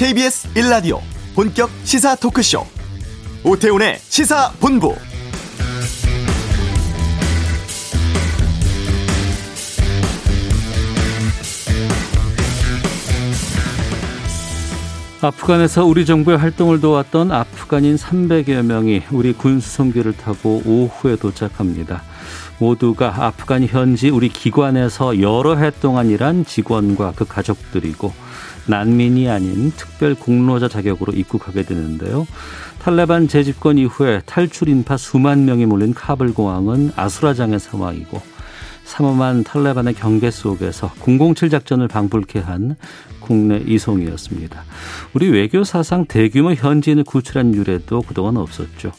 KBS 1라디오 본격 시사 토크쇼 오태훈의 시사본부 아프간에서 우리 정부의 활동을 도왔던 아프간인 300여 명이 우리 군 수송기를 타고 오후에 도착합니다. 모두가 아프간 현지 우리 기관에서 여러 해 동안 일한 직원과 그 가족들이고 난민이 아닌 특별 공로자 자격으로 입국하게 되는데요. 탈레반 재집권 이후에 탈출 인파 수만 명이 몰린 카불 공항은 아수라장의 상황이고 삼엄한 탈레반의 경계 속에서 007 작전을 방불케 한 국내 이송이었습니다. 우리 외교 사상 대규모 현지인을 구출한 유례도 그동안 없었죠.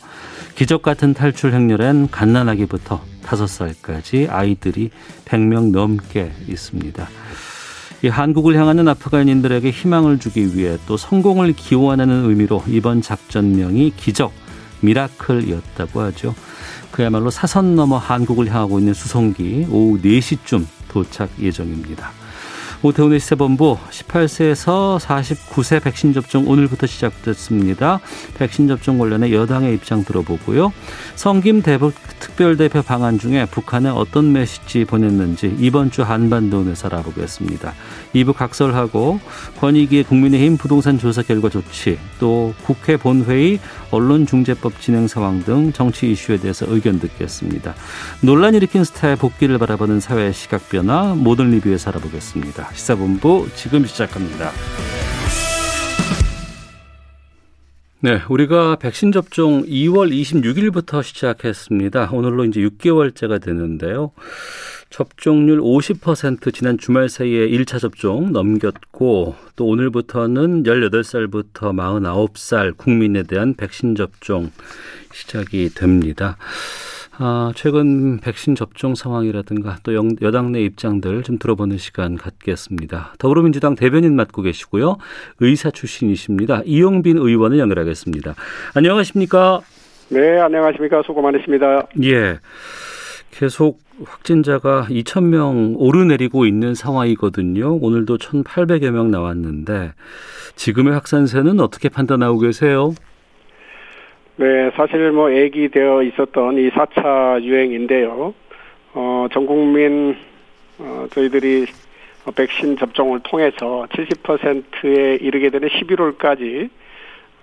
기적 같은 탈출 행렬엔 갓난아기부터 5살까지 아이들이 100명 넘게 있습니다. 이 한국을 향하는 아프간인들에게 희망을 주기 위해 또 성공을 기원하는 의미로 이번 작전명이 기적, 미라클이었다고 하죠. 그야말로 사선 넘어 한국을 향하고 있는 수송기 오후 4시쯤 도착 예정입니다. 오태훈의 시사본부 18세에서 49세 백신 접종 오늘부터 시작됐습니다. 백신 접종 관련해 여당의 입장 들어보고요. 성김 대북 특별대표 방안 중에 북한에 어떤 메시지 보냈는지 이번 주 한반도에서 알아보겠습니다. 2부 각설하고 권익위의 국민의힘 부동산 조사 결과 조치 또 국회 본회의 언론중재법 진행 상황 등 정치 이슈에 대해서 의견 듣겠습니다. 논란 일으킨 스타의 복귀를 바라보는 사회 시각 변화 모든 리뷰에서 알아보겠습니다. 시사본부 지금 시작합니다. 네, 우리가 백신 접종 2월 26일부터 시작했습니다. 오늘로 이제 6개월째가 되는데요. 접종률 50% 지난 주말 사이에 1차 접종 넘겼고 또 오늘부터는 18살부터 49살 국민에 대한 백신 접종 시작이 됩니다. 아, 최근 백신 접종 상황이라든가 또 여당 내 입장들 좀 들어보는 시간 갖겠습니다. 더불어민주당 대변인 맡고 계시고요. 의사 출신이십니다. 이용빈 의원을 연결하겠습니다. 안녕하십니까? 네, 안녕하십니까. 수고 많으십니다. 예. 계속 확진자가 2,000명 오르내리고 있는 상황이거든요. 오늘도 1,800여 명 나왔는데 지금의 확산세는 어떻게 판단하고 계세요? 네, 사실 뭐 애기 되어 있었던 이 4차 유행인데요. 어, 전 국민 어, 저희들이 백신 접종을 통해서 70%에 이르게 되는 11월까지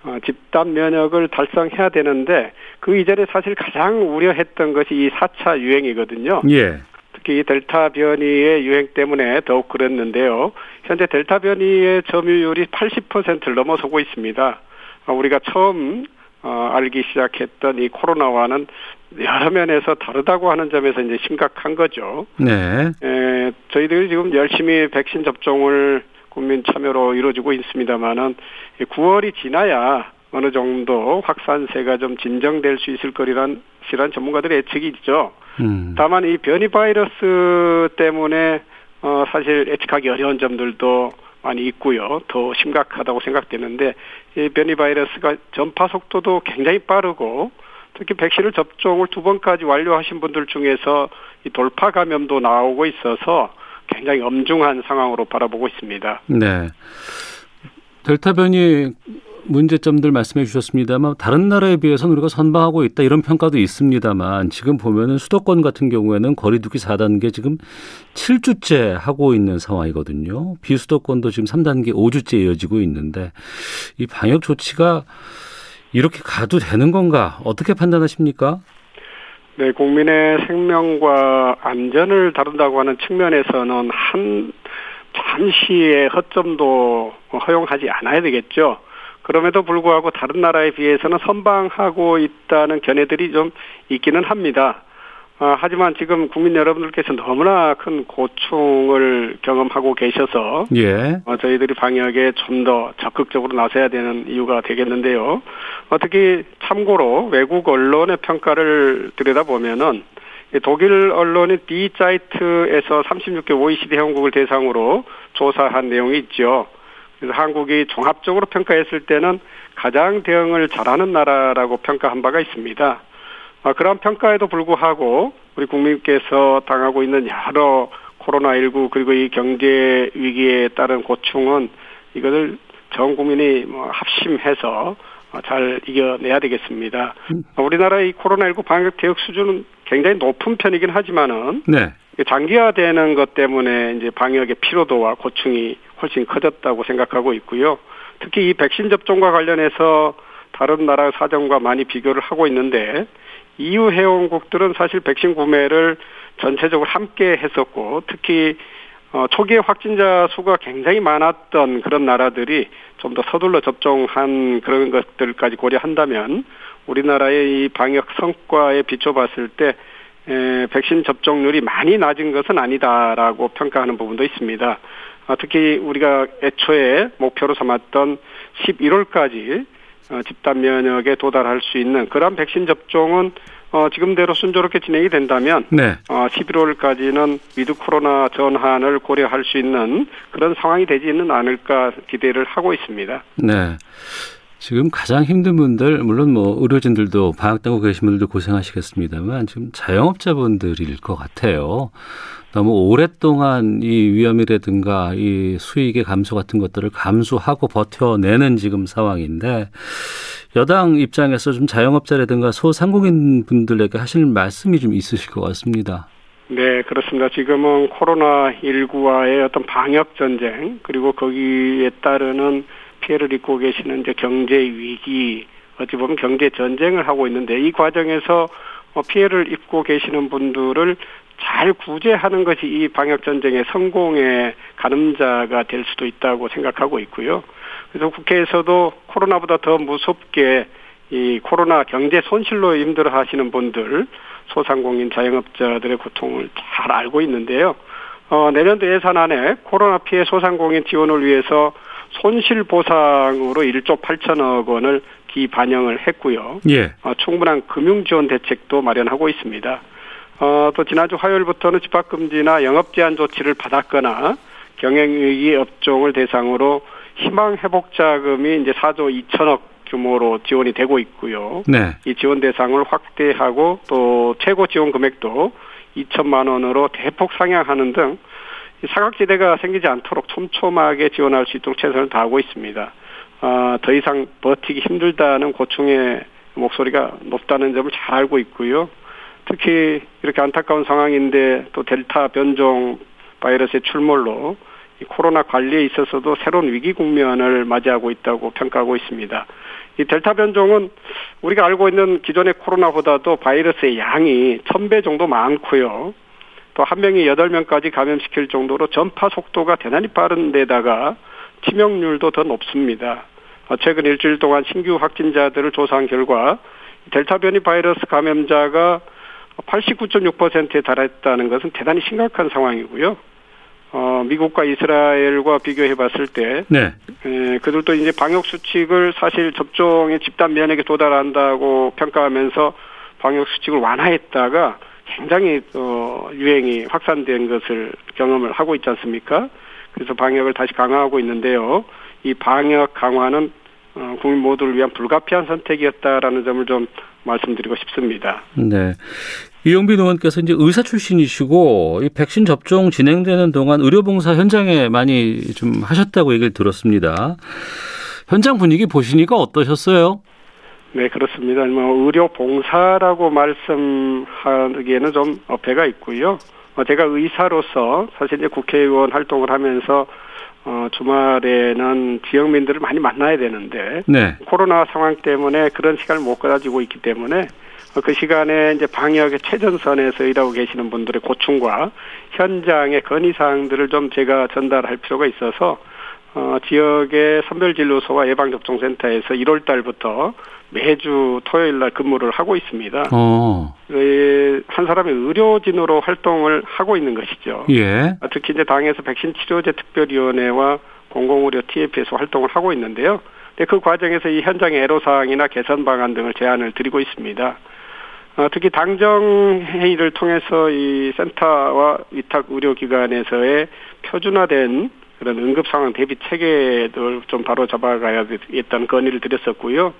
어, 집단 면역을 달성해야 되는데 그 이전에 사실 가장 우려했던 것이 이 4차 유행이거든요. 예. 특히 이 델타 변이의 유행 때문에 더욱 그랬는데요. 현재 델타 변이의 점유율이 80%를 넘어서고 있습니다. 어, 우리가 처음 어, 알기 시작했던 이 코로나와는 여러 면에서 다르다고 하는 점에서 이제 심각한 거죠. 네. 에, 저희들이 지금 열심히 백신 접종을 국민 참여로 이루어지고 있습니다만은 9월이 지나야 어느 정도 확산세가 좀 진정될 수 있을 거리란 실한 전문가들의 예측이 있죠. 음. 다만 이 변이 바이러스 때문에 어 사실 예측하기 어려운 점들도 많이 있고요. 더 심각하다고 생각되는데 이 변이 바이러스가 전파 속도도 굉장히 빠르고 특히 백신을 접종을 두 번까지 완료하신 분들 중에서 이 돌파 감염도 나오고 있어서 굉장히 엄중한 상황으로 바라보고 있습니다. 네. 델타 변이 문제점들 말씀해 주셨습니다만 다른 나라에 비해서는 우리가 선방하고 있다 이런 평가도 있습니다만 지금 보면은 수도권 같은 경우에는 거리두기 4단계 지금 7주째 하고 있는 상황이거든요. 비수도권도 지금 3단계 5주째 이어지고 있는데 이 방역 조치가 이렇게 가도 되는 건가 어떻게 판단하십니까? 네, 국민의 생명과 안전을 다룬다고 하는 측면에서는 한 잠시의 허점도 허용하지 않아야 되겠죠. 그럼에도 불구하고 다른 나라에 비해서는 선방하고 있다는 견해들이 좀 있기는 합니다. 아, 하지만 지금 국민 여러분들께서 너무나 큰 고충을 경험하고 계셔서 예. 어, 저희들이 방역에 좀 더 적극적으로 나서야 되는 이유가 되겠는데요. 어, 특히 참고로 외국 언론의 평가를 들여다보면은 독일 언론인 디자이트에서 36개 OECD 회원국을 대상으로 조사한 내용이 있죠. 그래서 한국이 종합적으로 평가했을 때는 가장 대응을 잘하는 나라라고 평가한 바가 있습니다. 아, 그런 평가에도 불구하고 우리 국민께서 당하고 있는 여러 코로나19 그리고 이 경제 위기에 따른 고충은 이것을 전 국민이 뭐 합심해서 어, 잘 이겨내야 되겠습니다. 음. 우리나라의 코로나19 방역 대응 수준은 굉장히 높은 편이긴 하지만은 네. 장기화되는 것 때문에 이제 방역의 피로도와 고충이 훨씬 커졌다고 생각하고 있고요. 특히 이 백신 접종과 관련해서 다른 나라 사정과 많이 비교를 하고 있는데 EU 회원국들은 사실 백신 구매를 전체적으로 함께 했었고 특히 어, 초기에 확진자 수가 굉장히 많았던 그런 나라들이 좀 더 서둘러 접종한 그런 것들까지 고려한다면 우리나라의 이 방역 성과에 비춰봤을 때 에, 백신 접종률이 많이 낮은 것은 아니다라고 평가하는 부분도 있습니다. 어, 특히 우리가 애초에 목표로 삼았던 11월까지 어, 집단 면역에 도달할 수 있는 그런 백신 접종은 어, 지금대로 순조롭게 진행이 된다면 네. 어, 11월까지는 with 코로나 전환을 고려할 수 있는 그런 상황이 되지는 않을까 기대를 하고 있습니다. 네. 지금 가장 힘든 분들 물론 뭐 의료진들도 방학 당고 계신 분들도 고생하시겠습니다만 지금 자영업자분들일 것 같아요. 너무 오랫동안 이 위험이라든가 이 수익의 감소 같은 것들을 감수하고 버텨내는 지금 상황인데 여당 입장에서 좀 자영업자라든가 소상공인 분들에게 하실 말씀이 좀 있으실 것 같습니다. 네, 그렇습니다. 지금은 코로나19와의 어떤 방역 전쟁, 그리고 거기에 따르는 피해를 입고 계시는 이제 경제 위기, 어찌 보면 경제 전쟁을 하고 있는데 이 과정에서 어, 피해를 입고 계시는 분들을 잘 구제하는 것이 이 방역 전쟁의 성공의 가늠자가 될 수도 있다고 생각하고 있고요. 그래서 국회에서도 코로나보다 더 무섭게 이 코로나 경제 손실로 힘들어 하시는 분들 소상공인 자영업자들의 고통을 잘 알고 있는데요. 어, 내년도 예산안에 코로나 피해 소상공인 지원을 위해서 손실 보상으로 1조 8천억 원을 기반영을 했고요. 예. 어, 충분한 금융 지원 대책도 마련하고 있습니다. 어, 또 지난주 화요일부터는 집합금지나 영업 제한 조치를 받았거나 경영위기 업종을 대상으로 희망 회복 자금이 이제 4조 2천억 규모로 지원이 되고 있고요. 네. 이 지원 대상을 확대하고 또 최고 지원 금액도 2천만 원으로 대폭 상향하는 등 사각지대가 생기지 않도록 촘촘하게 지원할 수 있도록 최선을 다하고 있습니다. 아, 더 이상 버티기 힘들다는 고충의 목소리가 높다는 점을 잘 알고 있고요. 특히 이렇게 안타까운 상황인데 또 델타 변종 바이러스의 출몰로 이 코로나 관리에 있어서도 새로운 위기 국면을 맞이하고 있다고 평가하고 있습니다. 이 델타 변종은 우리가 알고 있는 기존의 코로나보다도 바이러스의 양이 천 배 정도 많고요. 또 한 명이 여덟 명까지 감염시킬 정도로 전파 속도가 대단히 빠른 데다가 치명률도 더 높습니다. 어, 최근 일주일 동안 신규 확진자들을 조사한 결과 델타 변이 바이러스 감염자가 89.6%에 달했다는 것은 대단히 심각한 상황이고요. 어, 미국과 이스라엘과 비교해 봤을 때, 네. 에, 그들도 이제 방역 수칙을 사실 접종의 집단 면역에 도달한다고 평가하면서 방역 수칙을 완화했다가 굉장히 어, 유행이 확산된 것을 경험을 하고 있지 않습니까? 그래서 방역을 다시 강화하고 있는데요. 이 방역 강화는 어, 국민 모두를 위한 불가피한 선택이었다라는 점을 좀 말씀드리고 싶습니다. 네. 이용빈 의원께서 이제 의사 출신이시고 이 백신 접종 진행되는 동안 의료봉사 현장에 많이 좀 하셨다고 얘기를 들었습니다. 현장 분위기 보시니까 어떠셨어요? 네, 그렇습니다. 뭐 의료 봉사라고 말씀하기에는 좀 어폐가 있고요. 어, 제가 의사로서 사실 이제 국회의원 활동을 하면서 어, 주말에는 지역민들을 많이 만나야 되는데 네. 코로나 상황 때문에 그런 시간을 못 가지고 있기 때문에 그 시간에 이제 방역의 최전선에서 일하고 계시는 분들의 고충과 현장의 건의 사항들을 좀 제가 전달할 필요가 있어서 어, 지역의 선별진료소와 예방접종센터에서 1월 달부터 매주 토요일 날 근무를 하고 있습니다. 어. 한 사람의 의료진으로 활동을 하고 있는 것이죠. 예. 특히 이제 당에서 백신 치료제 특별위원회와 공공의료 TF에서 활동을 하고 있는데요. 그 과정에서 이 현장의 애로사항이나 개선 방안 등을 제안을 드리고 있습니다. 어, 특히 당정 회의를 통해서 이 센터와 위탁 의료기관에서의 표준화된 그런 응급 상황 대비 체계를 좀 바로 잡아가야겠다는 건의를 드렸었고요.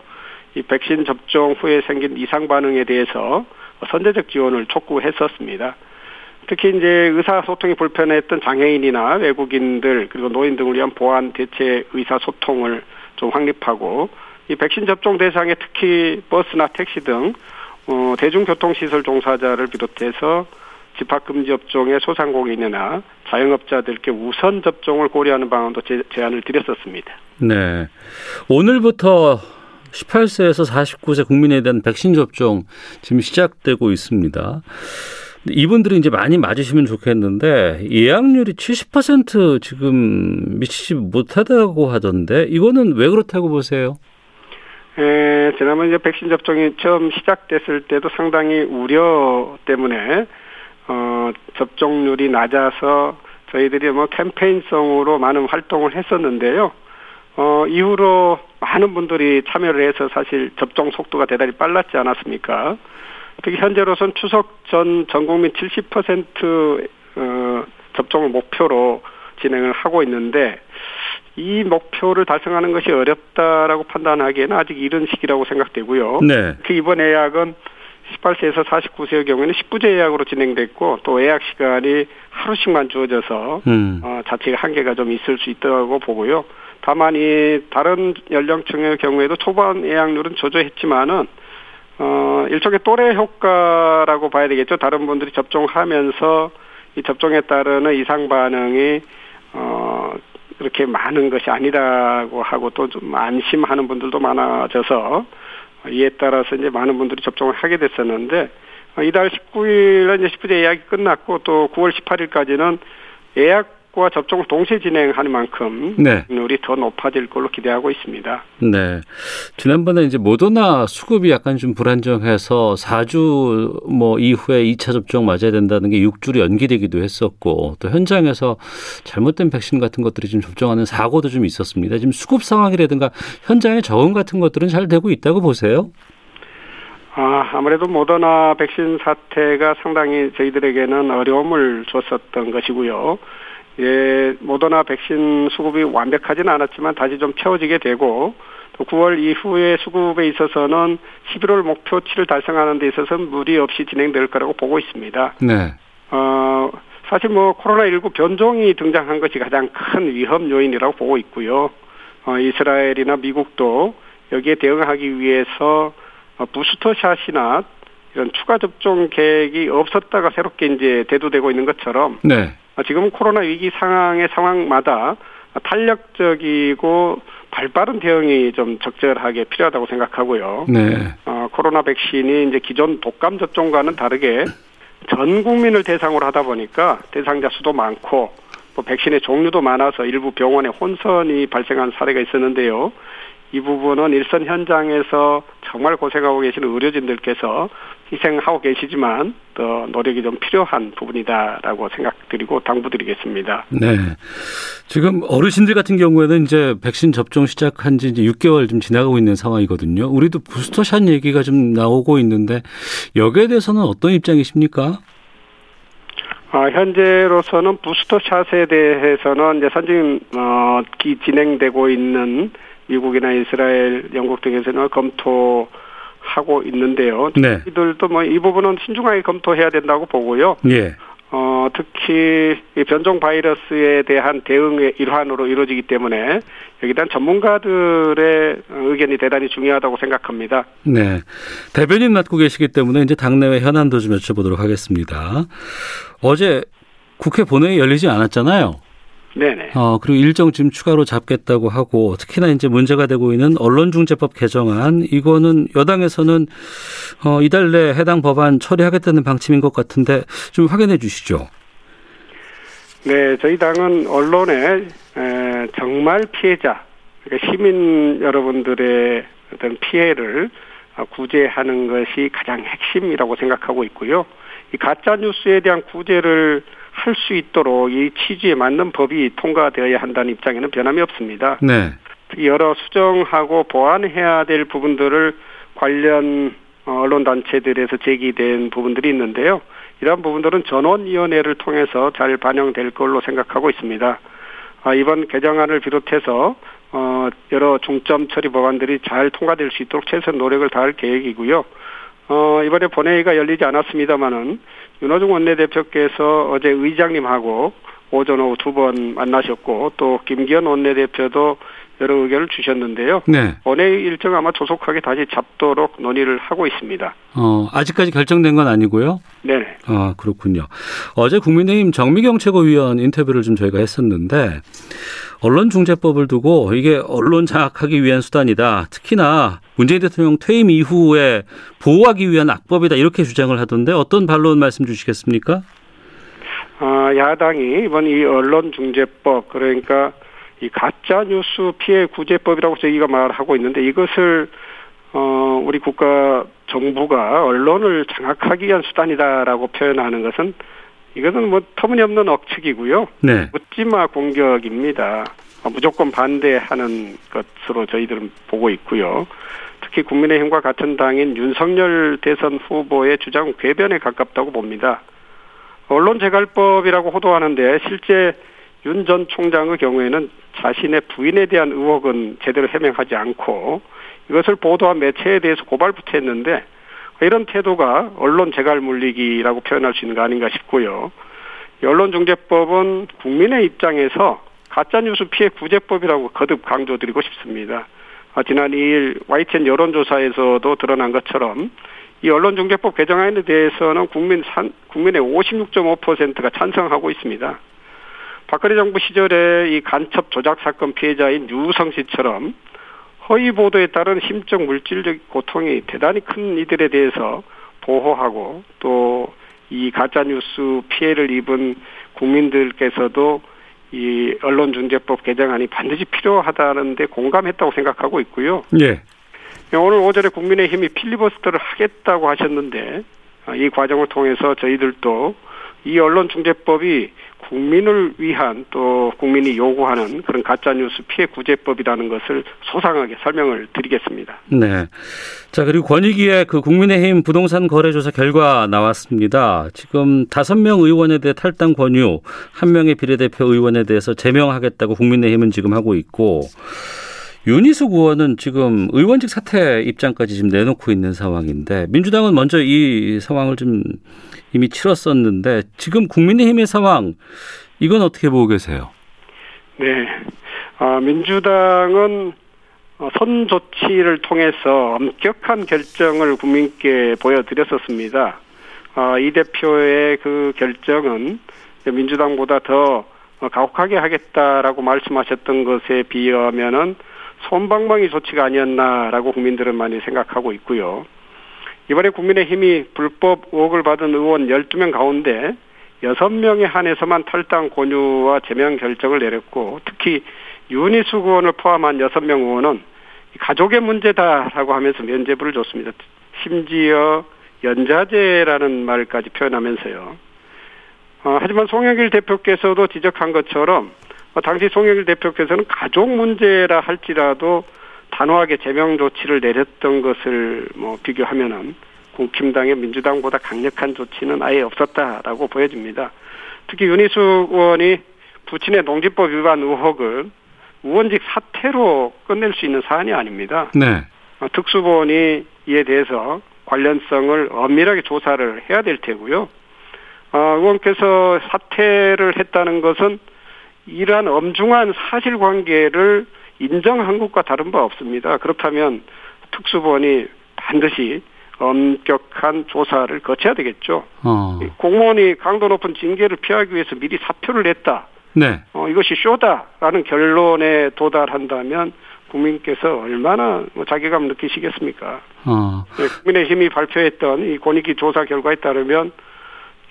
이 백신 접종 후에 생긴 이상 반응에 대해서 선제적 지원을 촉구했었습니다. 특히 이제 의사소통이 불편했던 장애인이나 외국인들 그리고 노인 등을 위한 보안 대체 의사소통을 좀 확립하고 이 백신 접종 대상에 특히 버스나 택시 등 어, 대중교통시설 종사자를 비롯해서 집합금지 업종의 소상공인이나 자영업자들께 우선 접종을 고려하는 방안도 제, 제안을 드렸었습니다. 네. 오늘부터 18세에서 49세 국민에 대한 백신 접종 지금 시작되고 있습니다. 이분들이 이제 많이 맞으시면 좋겠는데 예약률이 70% 지금 미치지 못하다고 하던데 이거는 왜 그렇다고 보세요? 에, 지난번 이제 백신 접종이 처음 시작됐을 때도 상당히 우려 때문에 어, 접종률이 낮아서 저희들이 뭐 캠페인성으로 많은 활동을 했었는데요. 어, 이후로 많은 분들이 참여를 해서 사실 접종 속도가 대단히 빨랐지 않았습니까? 특히 현재로선 추석 전 전 국민 70% 어, 접종을 목표로 진행을 하고 있는데 이 목표를 달성하는 것이 어렵다라고 판단하기에는 아직 이른 시기라고 생각되고요. 네. 그 이번 예약은 18세에서 49세의 경우에는 10부제 예약으로 진행됐고 또 예약 시간이 하루씩만 주어져서 음. 어, 자체 한계가 좀 있을 수 있다고 보고요. 다만 이 다른 연령층의 경우에도 초반 예약률은 저조했지만은 어 일종의 또래 효과라고 봐야 되겠죠. 다른 분들이 접종하면서 이 접종에 따르는 이상 반응이 어 그렇게 많은 것이 아니라고 하고 또 좀 안심하는 분들도 많아져서 이에 따라서 이제 많은 분들이 접종을 하게 됐었는데 이달 19일 이제 10부제 예약이 끝났고 또 9월 18일까지는 예약 과 접종을 동시에 진행하는 만큼 네. 우리 더 높아질 걸로 기대하고 있습니다. 네. 지난번에 이제 모더나 수급이 약간 좀 불안정해서 4주 뭐 이후에 2차 접종 맞아야 된다는 게 6주로 연기되기도 했었고 또 현장에서 잘못된 백신 같은 것들이 좀 접종하는 사고도 좀 있었습니다. 지금 수급 상황이라든가 현장의 적응 같은 것들은 잘 되고 있다고 보세요? 아, 아무래도 모더나 백신 사태가 상당히 저희들에게는 어려움을 줬었던 것이고요. 예, 모더나 백신 수급이 완벽하지는 않았지만 다시 좀 채워지게 되고 또 9월 이후에 수급에 있어서는 11월 목표치를 달성하는 데 있어서는 무리 없이 진행될 거라고 보고 있습니다. 네. 어, 사실 뭐 코로나19 변종이 등장한 것이 가장 큰 위험 요인이라고 보고 있고요. 어, 이스라엘이나 미국도 여기에 대응하기 위해서 어, 부스터샷이나 이런 추가 접종 계획이 없었다가 새롭게 이제 대두되고 있는 것처럼 네. 아, 지금은 코로나 위기 상황의 상황마다 탄력적이고 발빠른 대응이 좀 적절하게 필요하다고 생각하고요. 네. 어, 코로나 백신이 이제 기존 독감 접종과는 다르게 전 국민을 대상으로 하다 보니까 대상자 수도 많고 뭐 백신의 종류도 많아서 일부 병원에 혼선이 발생한 사례가 있었는데요. 이 부분은 일선 현장에서 정말 고생하고 계시는 의료진들께서 희생하고 계시지만 더 노력이 좀 필요한 부분이다라고 생각드리고 당부드리겠습니다. 네. 지금 어르신들 같은 경우에는 이제 백신 접종 시작한 지 이제 6개월 좀 지나가고 있는 상황이거든요. 우리도 부스터샷 얘기가 좀 나오고 있는데 여기에 대해서는 어떤 입장이십니까? 아, 현재로서는 부스터샷에 대해서는 이제 선진 어, 기 진행되고 있는 미국이나 이스라엘, 영국 등에서는 검토 하고 있는데요. 네. 이들도 뭐 이 부분은 신중하게 검토해야 된다고 보고요. 예. 어, 특히 이 변종 바이러스에 대한 대응의 일환으로 이루어지기 때문에 여기에 대한 전문가들의 의견이 대단히 중요하다고 생각합니다. 네. 대변인 맡고 계시기 때문에 이제 당내외 현안도 좀 여쭤보도록 하겠습니다. 어제 국회 본회의 열리지 않았잖아요. 네네. 어, 그리고 일정 지금 추가로 잡겠다고 하고 특히나 이제 문제가 되고 있는 언론중재법 개정안 이거는 여당에서는 어, 이달 내 해당 법안 처리하겠다는 방침인 것 같은데 좀 확인해 주시죠. 네, 저희 당은 언론의 에, 정말 피해자, 그러니까 시민 여러분들의 어떤 피해를 어, 구제하는 것이 가장 핵심이라고 생각하고 있고요. 이 가짜 뉴스에 대한 구제를 할 수 있도록 이 취지에 맞는 법이 통과되어야 한다는 입장에는 변함이 없습니다. 네. 여러 수정하고 보완해야 될 부분들을 관련 어, 언론 단체들에서 제기된 부분들이 있는데요. 이러한 부분들은 전원위원회를 통해서 잘 반영될 걸로 생각하고 있습니다. 아, 이번 개정안을 비롯해서 어, 여러 중점 처리 법안들이 잘 통과될 수 있도록 최선 노력을 다할 계획이고요. 어, 이번에 본회의가 열리지 않았습니다만은 윤호중 원내대표께서 어제 의장님하고 오전 오후 두 번 만나셨고 또 김기현 원내대표도 여러 의견을 주셨는데요. 네. 원회 일정 아마 조속하게 다시 잡도록 논의를 하고 있습니다. 어, 아직까지 결정된 건 아니고요. 네. 아, 그렇군요. 어제 국민의힘 정미경 최고위원 인터뷰를 좀 저희가 했었는데 언론중재법을 두고 이게 언론 장악하기 위한 수단이다. 특히나 문재인 대통령 퇴임 이후에 보호하기 위한 악법이다. 이렇게 주장을 하던데 어떤 반론 말씀 주시겠습니까? 아, 야당이 이번 이 언론중재법 그러니까 이 가짜 뉴스 피해 구제법이라고 저희가 말하고 있는데 이것을 어 우리 국가 정부가 언론을 장악하기 위한 수단이다라고 표현하는 것은 이것은 뭐 터무니없는 억측이고요. 네. 묻지마 공격입니다. 무조건 반대하는 것으로 저희들은 보고 있고요. 특히 국민의힘과 같은 당인 윤석열 대선 후보의 주장 궤변에 가깝다고 봅니다. 언론재갈법이라고 호도하는데 실제 윤 전 총장의 경우에는 자신의 부인에 대한 의혹은 제대로 해명하지 않고 이것을 보도한 매체에 대해서 고발부터 했는데 이런 태도가 언론 재갈 물리기라고 표현할 수 있는 거 아닌가 싶고요. 언론중재법은 국민의 입장에서 가짜뉴스 피해 구제법이라고 거듭 강조드리고 싶습니다. 아, 지난 2일 YTN 여론조사에서도 드러난 것처럼 이 언론중재법 개정안에 대해서는 국민 산, 국민의 56.5%가 찬성하고 있습니다. 박근혜 정부 시절에 이 간첩 조작 사건 피해자인 유성 씨처럼 허위 보도에 따른 심적 물질적 고통이 대단히 큰 이들에 대해서 보호하고 또 이 가짜 뉴스 피해를 입은 국민들께서도 이 언론중재법 개정안이 반드시 필요하다는데 공감했다고 생각하고 있고요. 예. 오늘 오전에 국민의힘이 필리버스터를 하겠다고 하셨는데 이 과정을 통해서 저희들도 이 언론중재법이 국민을 위한 또 국민이 요구하는 그런 가짜뉴스 피해 구제법이라는 것을 소상하게 설명을 드리겠습니다. 네. 자, 그리고 권익위의 그 국민의힘 부동산 거래조사 결과 나왔습니다. 지금 다섯 명 의원에 대해 탈당 권유, 한 명의 비례대표 의원에 대해서 제명하겠다고 국민의힘은 지금 하고 있고, 윤희숙 의원은 지금 의원직 사퇴 입장까지 지금 내놓고 있는 상황인데 민주당은 먼저 이 상황을 좀 이미 치렀었는데 지금 국민의힘의 상황 이건 어떻게 보고 계세요? 네, 아, 민주당은 선 조치를 통해서 엄격한 결정을 국민께 보여드렸었습니다. 아, 이 대표의 그 결정은 민주당보다 더 가혹하게 하겠다라고 말씀하셨던 것에 비하면은 손방망이 조치가 아니었나라고 국민들은 많이 생각하고 있고요. 이번에 국민의힘이 불법 의혹을 받은 의원 12명 가운데 6명에 한해서만 탈당 권유와 제명 결정을 내렸고 특히 윤희숙 의원을 포함한 6명 의원은 가족의 문제다라고 하면서 면죄부를 줬습니다. 심지어 연자제라는 말까지 표현하면서요. 어, 하지만 송영길 대표께서도 지적한 것처럼 어, 당시 송영길 대표께서는 가족 문제라 할지라도 단호하게 제명 조치를 내렸던 것을 뭐 비교하면은 국힘당의 민주당보다 강력한 조치는 아예 없었다라고 보여집니다. 특히 윤희숙 의원이 부친의 농지법 위반 의혹을 의원직 사퇴로 끝낼 수 있는 사안이 아닙니다. 네. 어, 특수본이 이에 대해서 관련성을 엄밀하게 조사를 해야 될 테고요. 어, 의원께서 사퇴를 했다는 것은 이러한 엄중한 사실관계를 인정한 것과 다른 바 없습니다. 그렇다면 특수본이 반드시 엄격한 조사를 거쳐야 되겠죠. 어. 공무원이 강도 높은 징계를 피하기 위해서 미리 사표를 냈다. 네. 어, 이것이 쇼다라는 결론에 도달한다면 국민께서 얼마나 뭐 자괴감 느끼시겠습니까? 어. 네, 국민의힘이 발표했던 이 권익위 조사 결과에 따르면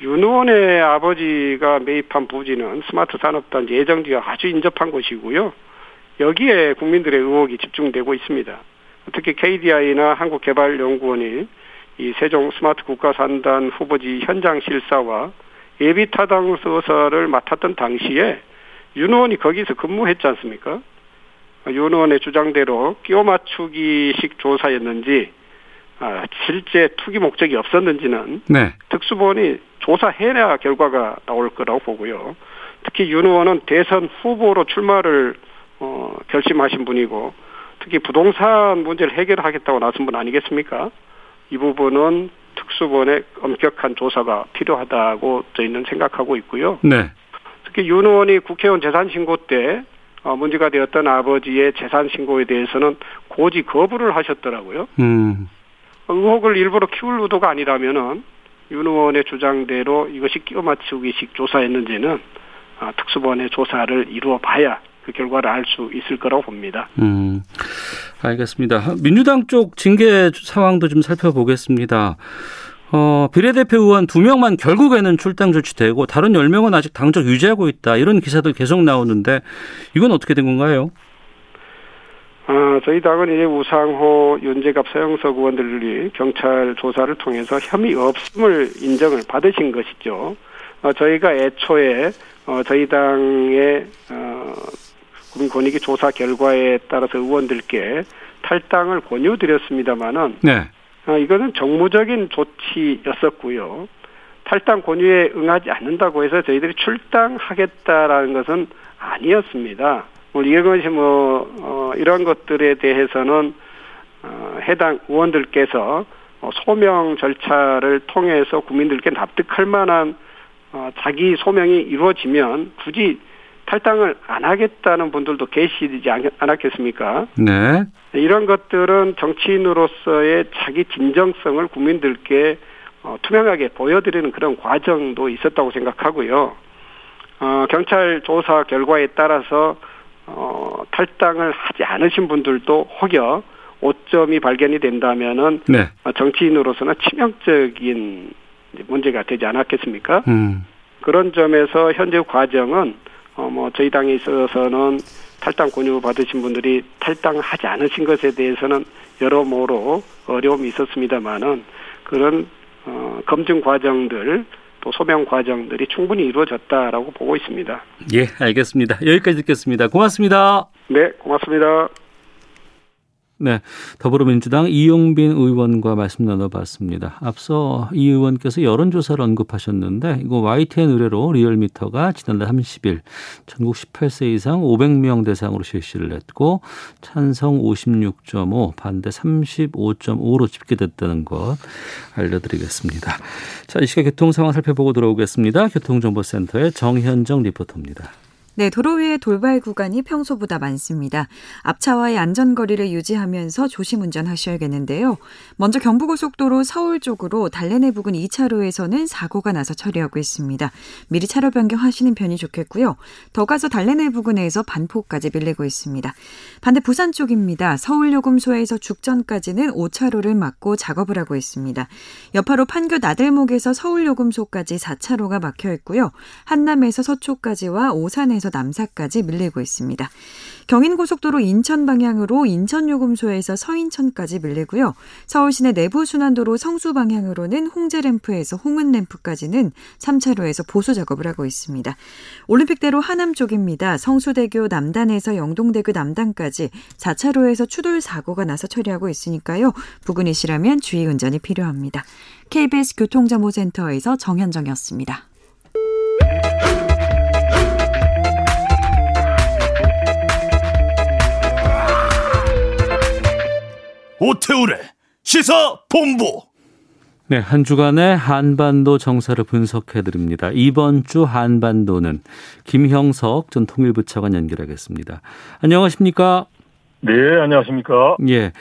윤 의원의 아버지가 매입한 부지는 스마트 산업단지 예정지와 아주 인접한 곳이고요. 여기에 국민들의 의혹이 집중되고 있습니다. 특히 KDI나 한국개발연구원이 이 세종 스마트 국가산단 후보지 현장 실사와 예비 타당 서사를 맡았던 당시에 윤 의원이 거기서 근무했지 않습니까? 윤 의원의 주장대로 끼워 맞추기식 조사였는지 아, 실제 투기 목적이 없었는지는 네. 특수본이 조사해야 결과가 나올 거라고 보고요. 특히 윤 의원은 대선 후보로 출마를 어, 결심하신 분이고 특히 부동산 문제를 해결하겠다고 나선 분 아니겠습니까? 이 부분은 특수본의 엄격한 조사가 필요하다고 저희는 생각하고 있고요. 네. 특히 윤 의원이 국회의원 재산 신고 때 어, 문제가 되었던 아버지의 재산 신고에 대해서는 고지 거부를 하셨더라고요. 음. 의혹을 일부러 키울 의도가 아니라면은 윤 의원의 주장대로 이것이 끼워 맞추기식 조사였는지는 아, 특수본의 조사를 이루어 봐야 그 결과를 알 수 있을 거라고 봅니다. 음, 알겠습니다. 민주당 쪽 징계 상황도 좀 살펴보겠습니다. 어, 비례대표 의원 두 명만 결국에는 출당 조치되고 다른 열명은 아직 당적 유지하고 있다. 이런 기사도 계속 나오는데 이건 어떻게 된 건가요? 어, 저희 당은 이제 우상호, 윤재갑, 서영석 의원들이 경찰 조사를 통해서 혐의 없음을 인정을 받으신 것이죠. 어, 저희가 애초에 어, 저희 당의 어, 국민권익위 조사 결과에 따라서 의원들께 탈당을 권유드렸습니다마는 네. 어, 이거는 정무적인 조치였었고요. 탈당 권유에 응하지 않는다고 해서 저희들이 출당하겠다라는 것은 아니었습니다. 뭐 이것이 뭐 어, 이런 것들에 대해서는 어, 해당 의원들께서 어, 소명 절차를 통해서 국민들께 납득할 만한 어, 자기 소명이 이루어지면 굳이 탈당을 안 하겠다는 분들도 계시지 않, 않았겠습니까? 네. 이런 것들은 정치인으로서의 자기 진정성을 국민들께 어, 투명하게 보여드리는 그런 과정도 있었다고 생각하고요. 어, 경찰 조사 결과에 따라서 어, 탈당을 하지 않으신 분들도 혹여 오점이 발견이 된다면은 네. 어, 정치인으로서는 치명적인 문제가 되지 않았겠습니까? 음. 그런 점에서 현재 과정은 어, 뭐 저희 당에 있어서는 탈당 권유 받으신 분들이 탈당하지 않으신 것에 대해서는 여러모로 어려움이 있었습니다만은 그런 어, 검증 과정들 또 소명 과정들이 충분히 이루어졌다라고 보고 있습니다. 예, 알겠습니다. 여기까지 듣겠습니다. 고맙습니다. 네, 고맙습니다. 네, 더불어민주당 이용빈 의원과 말씀 나눠봤습니다. 앞서 이 의원께서 여론조사를 언급하셨는데 이거 YTN 의뢰로 리얼미터가 지난달 30일 전국 18세 이상 500명 대상으로 실시를 했고 찬성 56.5, 반대 35.5로 집계됐다는 것 알려드리겠습니다. 자, 이 시각 교통 상황 살펴보고 들어오겠습니다. 교통정보센터의 정현정 리포터입니다. 네, 도로 위에 돌발 구간이 평소보다 많습니다. 앞차와의 안전거리를 유지하면서 조심 운전하셔야겠는데요. 먼저 경부고속도로 서울 쪽으로 달래내 부근 2차로에서는 사고가 나서 처리하고 있습니다. 미리 차로 변경하시는 편이 좋겠고요. 더 가서 달래내 부근에서 반포까지 밀리고 있습니다. 반대 부산 쪽입니다. 서울요금소에서 죽전까지는 5차로를 막고 작업을 하고 있습니다. 여파로 판교 나들목에서 서울요금소까지 4차로가 막혀 있고요. 한남에서 서초까지와 오산에서 남사까지 밀리고 있습니다. 경인고속도로 인천 방향으로 인천요금소에서 서인천까지 밀리고요. 서울시내 내부순환도로 성수 방향으로는 홍제램프에서 홍은램프까지는 3차로에서 보수 작업을 하고 있습니다. 올림픽대로 하남 쪽입니다. 성수대교 남단에서 영동대교 남단까지 4차로에서 추돌 사고가 나서 처리하고 있으니까요. 부근이시라면 주의 운전이 필요합니다. KBS 교통정보센터에서 정현정이었습니다. 오태우래 시사 본부. 네, 한 주간의 한반도 정세를 분석해 드립니다. 이번 주 한반도는 김형석 전 통일부 차관 연결하겠습니다. 안녕하십니까? 네, 안녕하십니까? 예.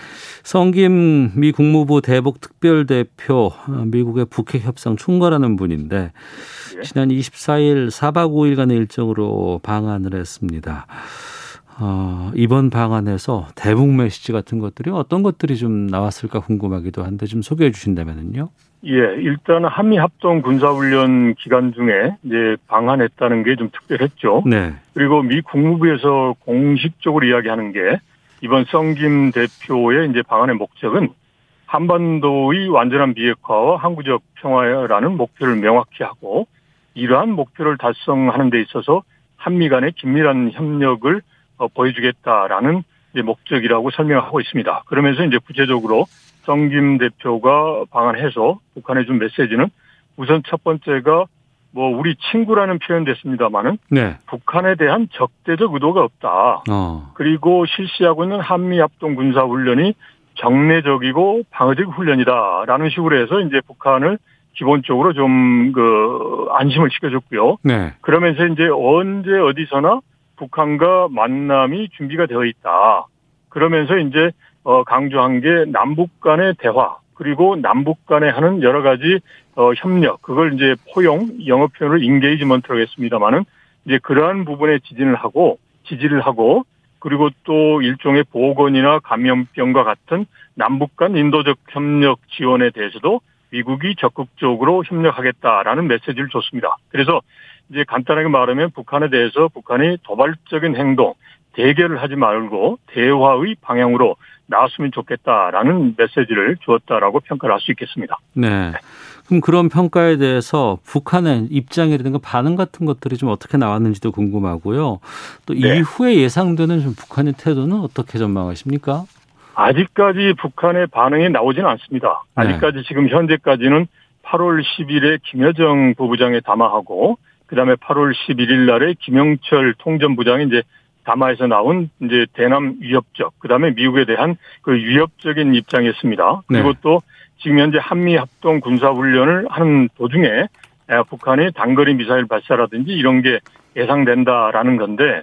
성김 미 국무부 대북 특별대표 미국의 북핵 협상 총괄하는 분인데 예. 지난 24일 4박 5일간의 일정으로 방한을 했습니다. 어, 이번 방안에서 대북 메시지 같은 것들이 어떤 것들이 좀 나왔을까 궁금하기도 한데 좀 소개해 주신다면요. 예, 일단 한미 합동 군사훈련 기간 중에 이제 방한했다는 게 좀 특별했죠. 네. 그리고 미 국무부에서 공식적으로 이야기하는 게 이번 성김 대표의 이제 방한의 목적은 한반도의 완전한 비핵화와 항구적 평화라는 목표를 명확히 하고 이러한 목표를 달성하는 데 있어서 한미 간의 긴밀한 협력을 어, 보여주겠다라는 목적이라고 설명하고 있습니다. 그러면서 이제 구체적으로 정김 대표가 방한해서 북한에 준 메시지는 우선 첫 번째가 뭐 우리 친구라는 표현 됐습니다만은 네. 북한에 대한 적대적 의도가 없다. 어. 그리고 실시하고 있는 한미 합동 군사 훈련이 정례적이고 방어적 훈련이다라는 식으로 해서 이제 북한을 기본적으로 좀 그 안심을 시켜줬고요. 네. 그러면서 이제 언제 어디서나 북한과 만남이 준비가 되어 있다. 그러면서 이제 어 강조한 게 남북 간의 대화 그리고 남북 간에 하는 여러 가지 어 협력 그걸 이제 포용 영어 표현을 engagement라고 했습니다마는 이제 그러한 부분에 지지를 하고 지지를 하고 그리고 또 일종의 보건이나 감염병과 같은 남북 간 인도적 협력 지원에 대해서도 미국이 적극적으로 협력하겠다라는 메시지를 줬습니다. 그래서 이제 간단하게 말하면 북한에 대해서 북한이 도발적인 행동, 대결을 하지 말고 대화의 방향으로 나왔으면 좋겠다라는 메시지를 주었다라고 평가를 할 수 있겠습니다. 네. 그럼 그런 평가에 대해서 북한의 입장이라든가 반응 같은 것들이 좀 어떻게 나왔는지도 궁금하고요. 또 네. 이후에 예상되는 좀 북한의 태도는 어떻게 전망하십니까? 아직까지 북한의 반응이 나오지는 않습니다. 네. 아직까지 지금 현재까지는 8월 10일에 김여정 부부장에 담화하고 그다음에 8월 11일 날에 김영철 통전부장이 이제 담화에서 나온 이제 대남 위협적 그다음에 미국에 대한 그 위협적인 입장이었습니다. 그리고 네. 또 지금 현재 한미 합동 군사 훈련을 하는 도중에 에, 북한이 단거리 미사일 발사라든지 이런 게 예상된다라는 건데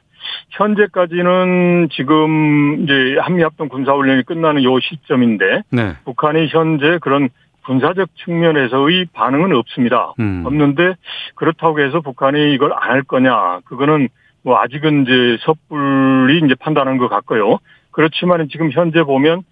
현재까지는 지금 이제 한미 합동 군사 훈련이 끝나는 요 시점인데 네. 북한이 현재 그런 군사적 측면에서의 반응은 없습니다. 음. 없는데 그렇다고 해서 북한이 이걸 안 할 거냐 그거는 뭐 아직은 이제 섣불리 이제 판단한 것 같고요. 그렇지만 지금 현재 보면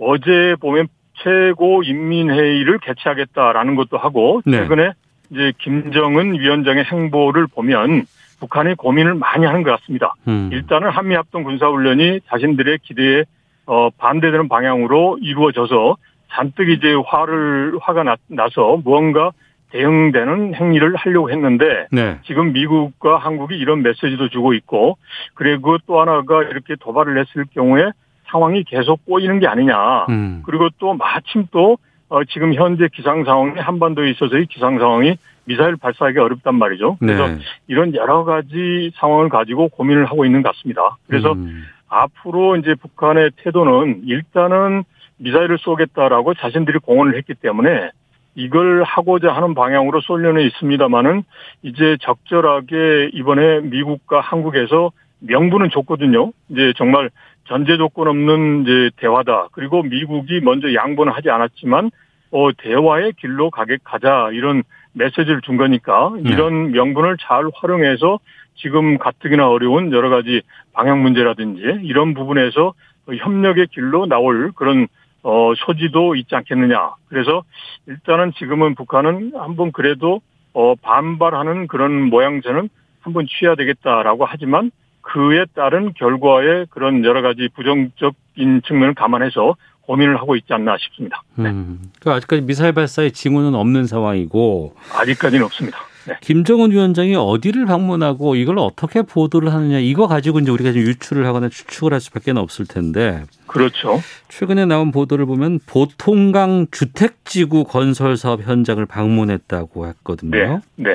어제 보면 최고 인민회의를 개최하겠다라는 것도 하고 네. 최근에 이제 김정은 위원장의 행보를 보면 북한이 고민을 많이 하는 것 같습니다. 음. 일단은 한미 합동 군사 훈련이 자신들의 기대에 어 반대되는 방향으로 이루어져서 잔뜩 이제 화를 화가 나, 나서 무언가 대응되는 행위를 하려고 했는데 네. 지금 미국과 한국이 이런 메시지도 주고 있고 그리고 또 하나가 이렇게 도발을 했을 경우에 상황이 계속 꼬이는 게 아니냐. 음. 그리고 또 마침 또 어, 지금 현재 기상 상황이 한반도에 있어서의 기상 상황이 미사일 발사하기 어렵단 말이죠. 그래서 네. 이런 여러 가지 상황을 가지고 고민을 하고 있는 것 같습니다. 그래서 음. 앞으로 이제 북한의 태도는 일단은 미사일을 쏘겠다라고 자신들이 공언을 했기 때문에 이걸 하고자 하는 방향으로 쏠려는 있습니다만은 이제 적절하게 이번에 미국과 한국에서 명분은 줬거든요. 이제 정말 전제 조건 없는 이제 대화다. 그리고 미국이 먼저 양보는 하지 않았지만 어 대화의 길로 가게 가자 이런 메시지를 준 거니까 네. 이런 명분을 잘 활용해서 지금 가뜩이나 어려운 여러 가지 방향 문제라든지 이런 부분에서 협력의 길로 나올 그런 어 소지도 있지 않겠느냐. 그래서 일단은 지금은 북한은 한번 그래도 어 반발하는 그런 모양새는 한번 취해야 되겠다라고 하지만 그에 따른 결과의 그런 여러 가지 부정적인 측면을 감안해서 고민을 하고 있지 않나 싶습니다. 음. 그러니까 아직까지 미사일 발사의 징후는 없는 상황이고 아직까지는 없습니다. 네. 김정은 위원장이 어디를 방문하고 이걸 어떻게 보도를 하느냐 이거 가지고 이제 우리가 좀 유추를 하거나 추측을 할 수밖에 없을 텐데 그렇죠. 최근에 나온 보도를 보면 보통강 주택지구 건설 사업 현장을 방문했다고 했거든요. 네. 네.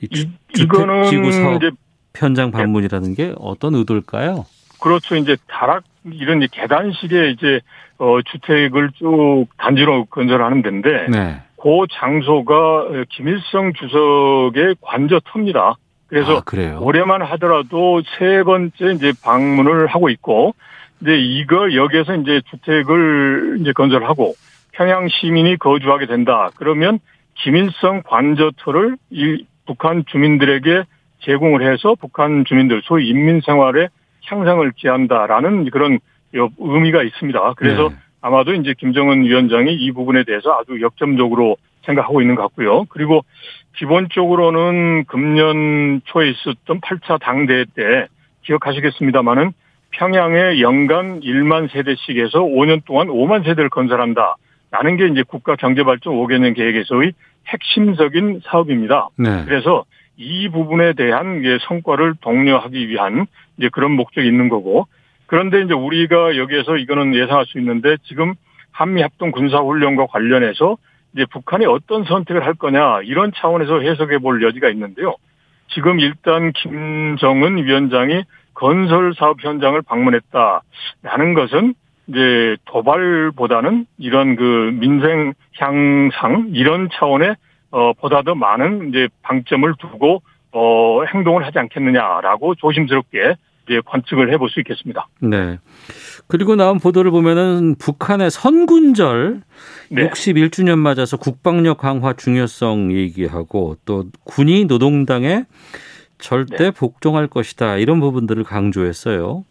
이 주, 주택지구 사업 이제 현장 방문이라는 게 어떤 의도일까요? 그렇죠. 이제 다락 이런 계단식의 이제 어 주택을 쭉 단지로 건설하는 데인데 네. 그 장소가 김일성 주석의 관저터입니다. 그래서 아, 그래요. 올해만 하더라도 세 번째 이제 방문을 하고 있고, 이제 이거 여기에서 이제 주택을 이제 건설하고 평양 시민이 거주하게 된다. 그러면 김일성 관저터를 이 북한 주민들에게 제공을 해서 북한 주민들 소위 인민 생활에 향상을 기한다라는 그런 의미가 있습니다. 그래서 네. 아마도 이제 김정은 위원장이 이 부분에 대해서 아주 역점적으로 생각하고 있는 것 같고요. 그리고 기본적으로는 금년 초에 있었던 8차 당대회 때 기억하시겠습니다마는 평양에 연간 1만 세대씩에서 5년 동안 5만 세대를 건설한다. 라는 게 이제 국가 경제발전 5개년 계획에서의 핵심적인 사업입니다. 네. 그래서 이 부분에 대한 성과를 독려하기 위한 이제 그런 목적이 있는 거고 그런데 이제 우리가 여기에서 이거는 예상할 수 있는데 지금 한미 합동 군사 훈련과 관련해서 이제 북한이 어떤 선택을 할 거냐 이런 차원에서 해석해 볼 여지가 있는데요. 지금 일단 김정은 위원장이 건설 사업 현장을 방문했다라는 것은 이제 도발보다는 이런 그 민생 향상 이런 차원의 어 보다 더 많은 이제 방점을 두고 어 행동을 하지 않겠느냐라고 조심스럽게 이제 관측을 해볼 수 있겠습니다. 네. 그리고 나온 보도를 보면은 북한의 선군절 네. 61주년 맞아서 국방력 강화 중요성 얘기하고 또 군이 노동당에 절대 네. 복종할 것이다 이런 부분들을 강조했어요.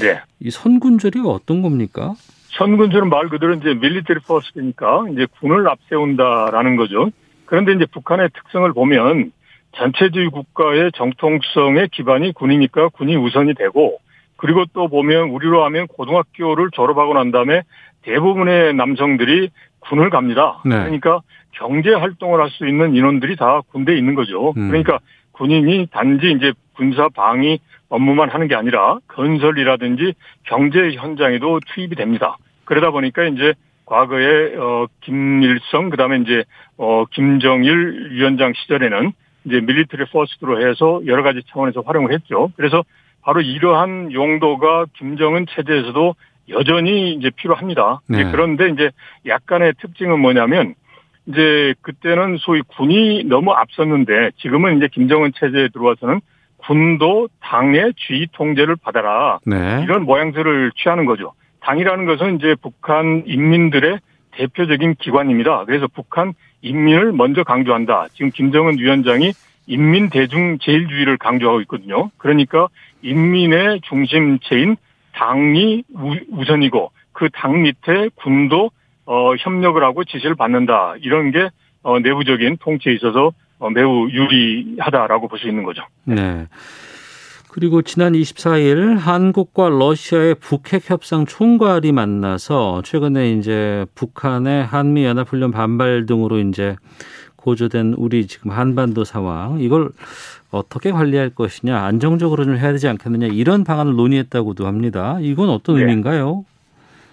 네. 이 선군절이 어떤 겁니까? 선군절은 말 그대로 이제 밀리터리 퍼스트니까 이제 군을 앞세운다라는 거죠. 그런데 이제 북한의 특성을 보면 전체주의 국가의 정통성의 기반이 군이니까 군이 우선이 되고 그리고 또 보면 우리로 하면 고등학교를 졸업하고 난 다음에 대부분의 남성들이 군을 갑니다. 네. 그러니까 경제 활동을 할 수 있는 인원들이 다 군대에 있는 거죠. 음. 그러니까 군인이 단지 이제 군사 방위 업무만 하는 게 아니라 건설이라든지 경제 현장에도 투입이 됩니다. 그러다 보니까 이제 과거에 어 김일성 그다음에 이제 어 김정일 위원장 시절에는 이제 밀리터리 포스트로 해서 여러 가지 차원에서 활용을 했죠. 그래서 바로 이러한 용도가 김정은 체제에서도 여전히 이제 필요합니다. 네. 그런데 이제 약간의 특징은 뭐냐면 이제 그때는 소위 군이 너무 앞섰는데 지금은 이제 김정은 체제에 들어와서는 군도 당의 주의 통제를 받아라. 네. 이런 모양새를 취하는 거죠. 당이라는 것은 이제 북한 인민들의 대표적인 기관입니다. 그래서 북한 인민을 먼저 강조한다. 지금 김정은 위원장이 인민 대중 제일주의를 강조하고 있거든요. 그러니까 인민의 중심체인 당이 우선이고 그 당 밑에 군도 어, 협력을 하고 지시를 받는다. 이런 게 어, 내부적인 통치에 있어서 어, 매우 유리하다라고 볼 수 있는 거죠. 네. 그리고 지난 24일 한국과 러시아의 북핵 협상 총괄이 만나서 최근에 이제 북한의 한미 연합 훈련 반발 등으로 이제 고조된 우리 지금 한반도 상황 이걸 어떻게 관리할 것이냐 안정적으로 좀 해야 되지 않겠느냐 이런 방안을 논의했다고도 합니다. 이건 어떤 네. 의미인가요?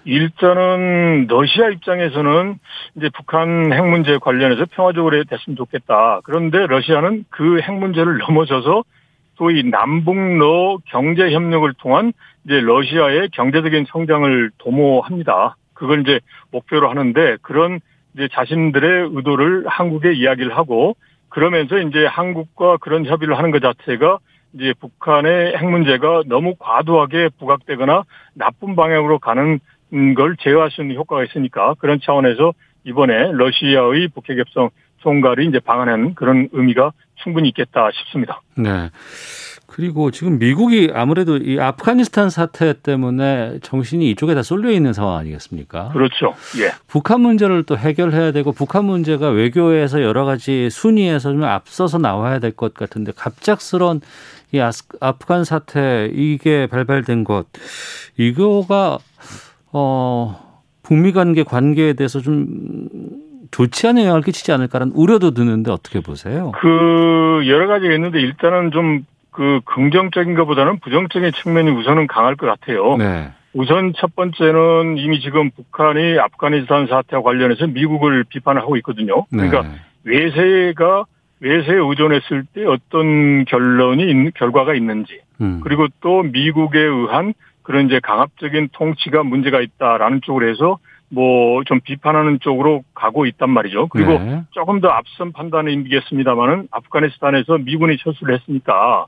일단은 러시아 입장에서는 이제 북한 핵 문제 관련해서 평화적으로 됐으면 좋겠다. 그런데 러시아는 그 핵 문제를 넘어서서 소위 남북러 경제 협력을 통한 이제 러시아의 경제적인 성장을 도모합니다. 그걸 이제 목표로 하는데 그런 이제 자신들의 의도를 한국에 이야기를 하고 그러면서 이제 한국과 그런 협의를 하는 것 자체가 이제 북한의 핵 문제가 너무 과도하게 부각되거나 나쁜 방향으로 가는 걸 제어할 수 있는 효과가 있으니까 그런 차원에서 이번에 러시아의 북핵 협상 총괄이 이제 방한하는 그런 의미가 충분히 있겠다 싶습니다. 네. 그리고 지금 미국이 아무래도 이 아프가니스탄 사태 때문에 정신이 이쪽에 다 쏠려 있는 상황 아니겠습니까? 그렇죠. 예. 북한 문제를 또 해결해야 되고 북한 문제가 외교에서 여러 가지 순위에서 좀 앞서서 나와야 될 것 같은데 갑작스런 이 아프간 사태 이게 발발된 것 이거가 어 북미 관계 관계에 대해서 좀 좋지 않은 영향을 끼치지 않을까라는 우려도 드는데 어떻게 보세요? 그 여러 가지가 있는데 일단은 좀 그 긍정적인 것보다는 부정적인 측면이 우선은 강할 것 같아요. 네. 우선 첫 번째는 이미 지금 북한이 아프가니스탄 사태와 관련해서 미국을 비판하고 있거든요. 그러니까 네. 외세가 외세에 의존했을 때 어떤 결론이 결과가 있는지 음. 그리고 또 미국에 의한 그런 이제 강압적인 통치가 문제가 있다라는 쪽으로 해서 뭐 좀 비판하는 쪽으로 가고 있단 말이죠. 그리고 네. 조금 더 앞선 판단을 임기겠습니다만은 아프가니스탄에서 미군이 철수를 했으니까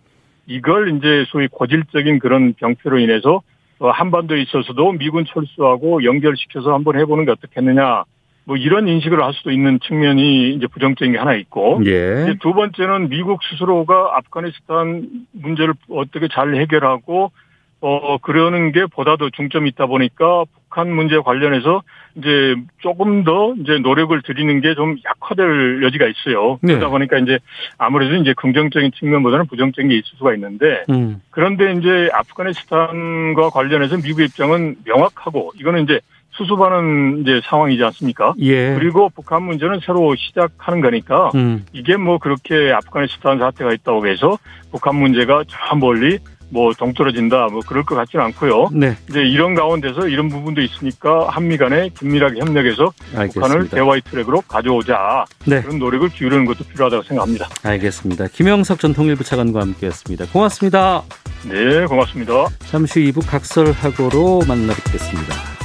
이걸 이제 소위 고질적인 그런 병폐로 인해서 어, 한반도에 있어서도 미군 철수하고 연결시켜서 한번 해보는 게 어떻겠느냐. 뭐 이런 인식을 할 수도 있는 측면이 이제 부정적인 게 하나 있고 예. 두 번째는 미국 스스로가 아프가니스탄 문제를 어떻게 잘 해결하고 어, 그러는 게 보다 더 중점이 있다 보니까 북한 문제 관련해서 이제 조금 더 이제 노력을 들이는 게 좀 약화될 여지가 있어요. 네. 그러다 보니까 이제 아무래도 이제 긍정적인 측면보다는 부정적인 게 있을 수가 있는데 음. 그런데 이제 아프가니스탄과 관련해서 미국 입장은 명확하고 이거는 이제 수습하는 이제 상황이지 않습니까? 예. 그리고 북한 문제는 새로 시작하는 거니까 음. 이게 뭐 그렇게 아프가니스탄 사태가 있다고 해서 북한 문제가 저 멀리 뭐 동떨어진다 뭐 그럴 것 같지는 않고요. 네. 이제 이런 가운데서 이런 부분도 있으니까 한미 간에 긴밀하게 협력해서 알겠습니다. 북한을 대화의 트랙으로 가져오자 네. 그런 노력을 기울이는 것도 필요하다고 생각합니다. 알겠습니다. 김영석 전 통일부 차관과 함께했습니다. 고맙습니다. 네, 고맙습니다. 잠시 후 2부 각설하고로 만나 뵙겠습니다.